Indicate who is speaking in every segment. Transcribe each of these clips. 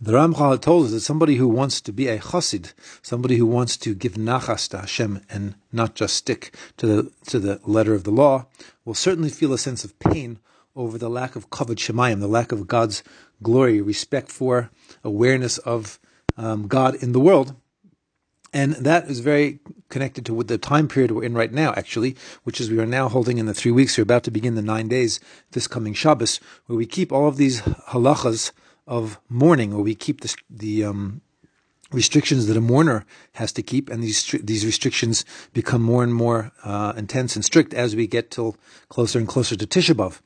Speaker 1: The Ramchal told us that somebody who wants to be a chassid, somebody who wants to give nachas to Hashem and not just stick to the to the letter of the law, will certainly feel a sense of pain over the lack of kavod shemayim, the lack of God's glory, respect for, awareness of um, God in the world. And that is very connected to what the time period we're in right now, actually, which is we are now holding in the three weeks. We're about to begin the nine days this coming Shabbos, where we keep all of these halachas of mourning, where we keep the, the um, restrictions that a mourner has to keep, and these these restrictions become more and more uh, intense and strict as we get till closer and closer to Tisha B'av.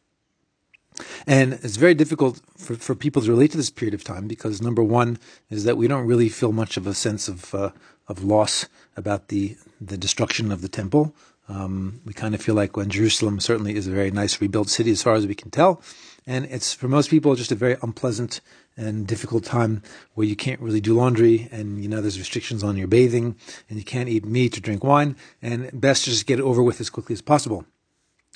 Speaker 1: And it's very difficult for, for people to relate to this period of time because number one is that we don't really feel much of a sense of uh, of loss about the the destruction of the temple. Um, we kind of feel like when Jerusalem certainly is a very nice rebuilt city as far as we can tell, and it's for most people just a very unpleasant and difficult time where you can't really do laundry and you know there's restrictions on your bathing and you can't eat meat or drink wine and best just get it over with as quickly as possible.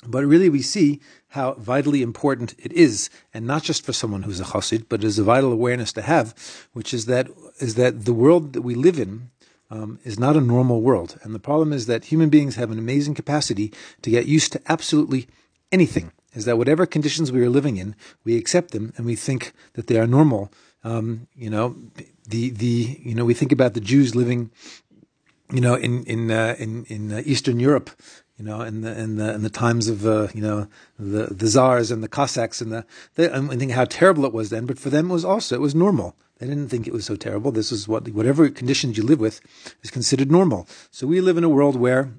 Speaker 1: But really, we see how vitally important it is, and not just for someone who's a chassid, but it is a vital awareness to have, which is that is that the world that we live in um, is not a normal world, and the problem is that human beings have an amazing capacity to get used to absolutely anything is that whatever conditions we are living in, we accept them and we think that they are normal. Um, you know, the the you know we think about the Jews living, you know, in in uh, in in uh, Eastern Europe, you know, in the in the in the times of uh, you know the the czars and the Cossacks and the they, I think how terrible it was then, but for them it was also it was normal. They didn't think it was so terrible. This is what whatever conditions you live with is considered normal. So we live in a world where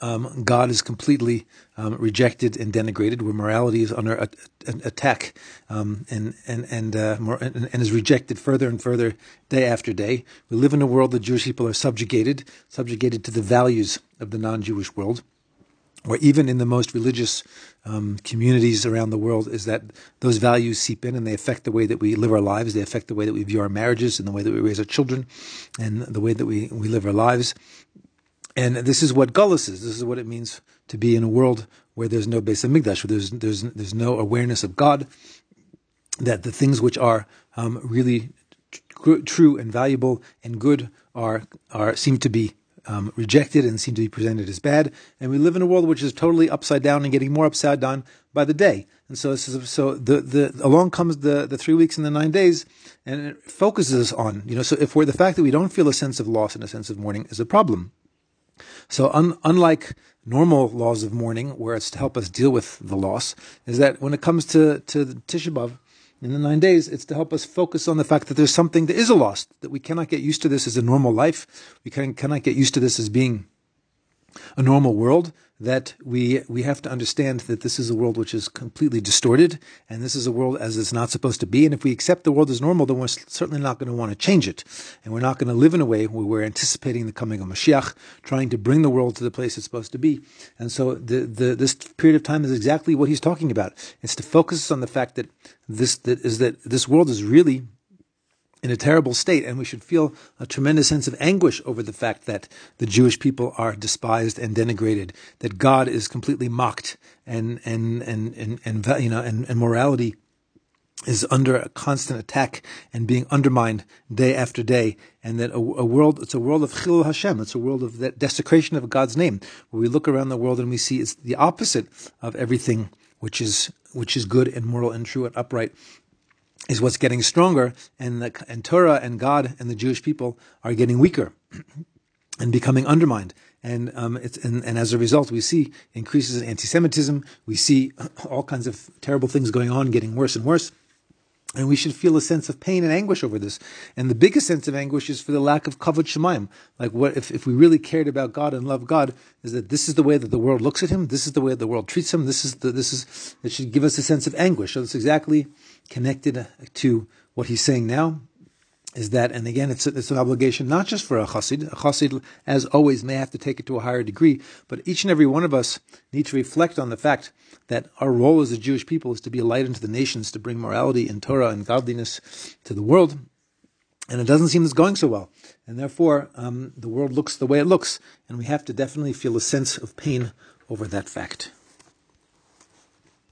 Speaker 1: um, God is completely um, rejected and denigrated, where morality is under a, a, attack um, and and and, uh, more, and, and is rejected further and further day after day. We live in a world that Jewish people are subjugated, subjugated to the values of the non-Jewish world. Where even in the most religious um, communities around the world, is that those values seep in and they affect the way that we live our lives. They affect the way that we view our marriages and the way that we raise our children, and the way that we, we live our lives. And this is what Gullus is. This is what it means to be in a world where there's no Beis Hamikdash, where there's, there's, there's no awareness of God, that the things which are um, really tr- true and valuable and good are, are seem to be um, rejected and seem to be presented as bad. And we live in a world which is totally upside down and getting more upside down by the day. And so, this is, so the, the, along comes the, the three weeks and the nine days, and it focuses on, you know, so if we're the fact that we don't feel a sense of loss and a sense of mourning is a problem. So un- unlike normal laws of mourning, where it's to help us deal with the loss, is that when it comes to, to Tisha B'Av, in the nine days, it's to help us focus on the fact that there's something that is a loss, that we cannot get used to this as a normal life. We can, cannot get used to this as being a normal world, that we we have to understand that this is a world which is completely distorted, and this is a world as it's not supposed to be. And if we accept the world as normal, then we're certainly not going to want to change it, and we're not going to live in a way where we're anticipating the coming of Mashiach, trying to bring the world to the place it's supposed to be. And so, the, the this period of time is exactly what he's talking about. It's to focus on the fact that this that is that this world is really in a terrible state, and we should feel a tremendous sense of anguish over the fact that the Jewish people are despised and denigrated, that God is completely mocked, and and and and, and you know, and, and morality is under a constant attack and being undermined day after day, and that a, a, world, it's a world of chilul Hashem, it's a world of desecration of God's name, where we look around the world and we see it's the opposite of everything which is which is good and moral and true and upright is what's getting stronger, and the, and Torah and God and the Jewish people are getting weaker and becoming undermined. And um, and, and, as a result, we see increases in anti-Semitism. We see all kinds of terrible things going on, getting worse and worse. And we should feel a sense of pain and anguish over this. And the biggest sense of anguish is for the lack of kavod shemayim. Like what if, if we really cared about God and love God, is that this is the way that the world looks at him, this is the way that the world treats him, this is the, this is it should give us a sense of anguish. So it's exactly connected to what he's saying now is that, and again, it's, it's an obligation not just for a chassid. A chassid, as always, may have to take it to a higher degree, but each and every one of us need to reflect on the fact that our role as a Jewish people is to be a light unto the nations, to bring morality and Torah and godliness to the world. And it doesn't seem it's going so well. And therefore, um, the world looks the way it looks, and we have to definitely feel a sense of pain over that fact.